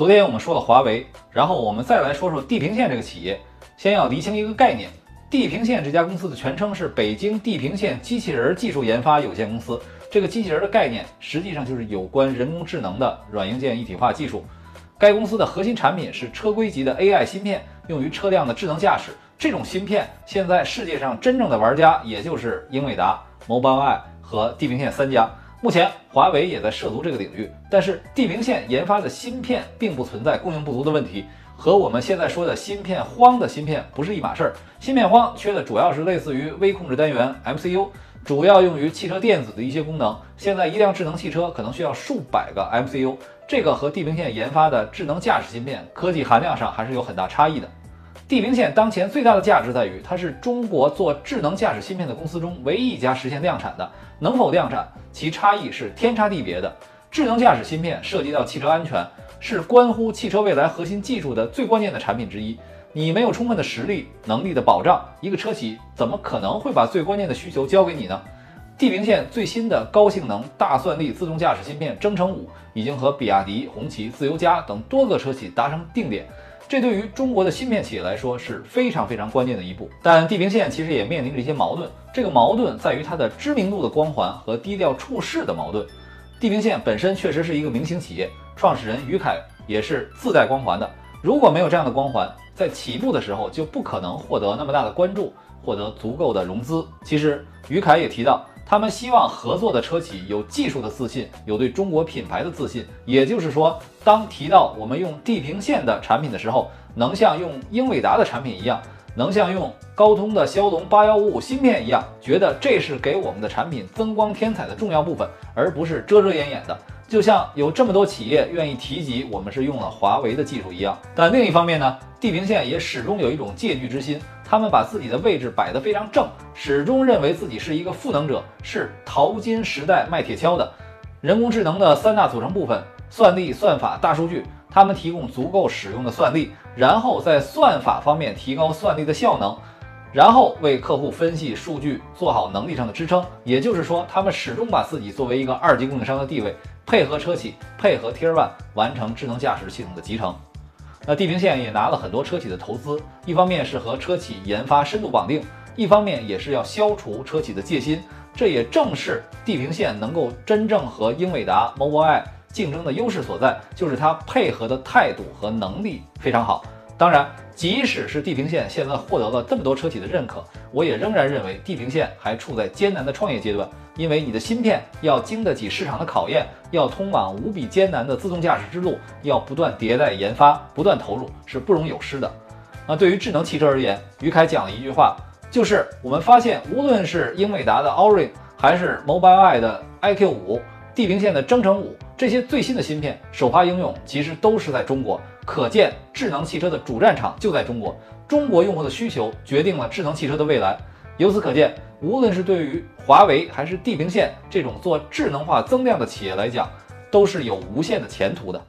昨天我们说了华为，然后我们再来说说地平线这个企业。先要厘清一个概念，地平线这家公司的全称是北京地平线机器人技术研发有限公司。这个机器人的概念实际上就是有关人工智能的软硬件一体化技术。该公司的核心产品是车规级的 AI 芯片，用于车辆的智能驾驶。这种芯片现在世界上真正的玩家也就是英伟达、Mobileye 和地平线三家。目前华为也在涉足这个领域，但是地平线研发的芯片并不存在供应不足的问题，和我们现在说的芯片荒的芯片不是一码事儿。芯片荒缺的主要是类似于微控制单元 MCU，主要用于汽车电子的一些功能。现在一辆智能汽车可能需要数百个 MCU。这个和地平线研发的智能驾驶芯片科技含量上还是有很大差异的。地平线当前最大的价值在于，它是中国做智能驾驶芯片的公司中唯一一家实现量产的。能否量产，其差异是天差地别的。智能驾驶芯片涉及到汽车安全，是关乎汽车未来核心技术的最关键的产品之一。你没有充分的实力能力的保障，一个车企怎么可能会把最关键的需求交给你呢？地平线最新的高性能大算力自动驾驶芯片征程五已经和比亚迪、红旗、自由家等多个车企达成定点，这对于中国的芯片企业来说是非常非常关键的一步。但地平线其实也面临着一些矛盾，这个矛盾在于它的知名度的光环和低调处事的矛盾。地平线本身确实是一个明星企业，创始人于凯也是自带光环的。如果没有这样的光环，在起步的时候就不可能获得那么大的关注，获得足够的融资。其实于凯也提到。他们希望合作的车企有技术的自信，有对中国品牌的自信。也就是说，当提到我们用地平线的产品的时候，能像用英伟达的产品一样，能像用高通的骁龙八幺五五芯片一样，觉得这是给我们的产品增光添彩的重要部分，而不是遮遮掩掩的。就像有这么多企业愿意提及我们是用了华为的技术一样。但另一方面呢，地平线也始终有一种戒惧之心。他们把自己的位置摆得非常正，始终认为自己是一个赋能者，是淘金时代卖铁锹的。人工智能的三大组成部分：算力、算法、大数据。他们提供足够使用的算力，然后在算法方面提高算力的效能，然后为客户分析数据，做好能力上的支撑。也就是说，他们始终把自己作为一个二级供应商的地位，配合车企，配合 Tier One 完成智能驾驶系统的集成。那地平线也拿了很多车企的投资，一方面是和车企研发深度绑定，一方面也是要消除车企的戒心。这也正是地平线能够真正和英伟达、Mobileye 竞争的优势所在，就是它配合的态度和能力非常好。当然，即使是地平线现在获得了这么多车企的认可，我也仍然认为地平线还处在艰难的创业阶段。因为你的芯片要经得起市场的考验，要通往无比艰难的自动驾驶之路，要不断迭代研发，不断投入，是不容有失的。那对于智能汽车而言，于凯讲了一句话，就是我们发现，无论是英伟达的 Orin，还是 Mobileye 的 iQ 五，地平线的征程五，这些最新的芯片首发应用其实都是在中国。可见，智能汽车的主战场就在中国，中国用户的需求决定了智能汽车的未来。由此可见，无论是对于华为还是地平线这种做智能化增量的企业来讲，都是有无限的前途的。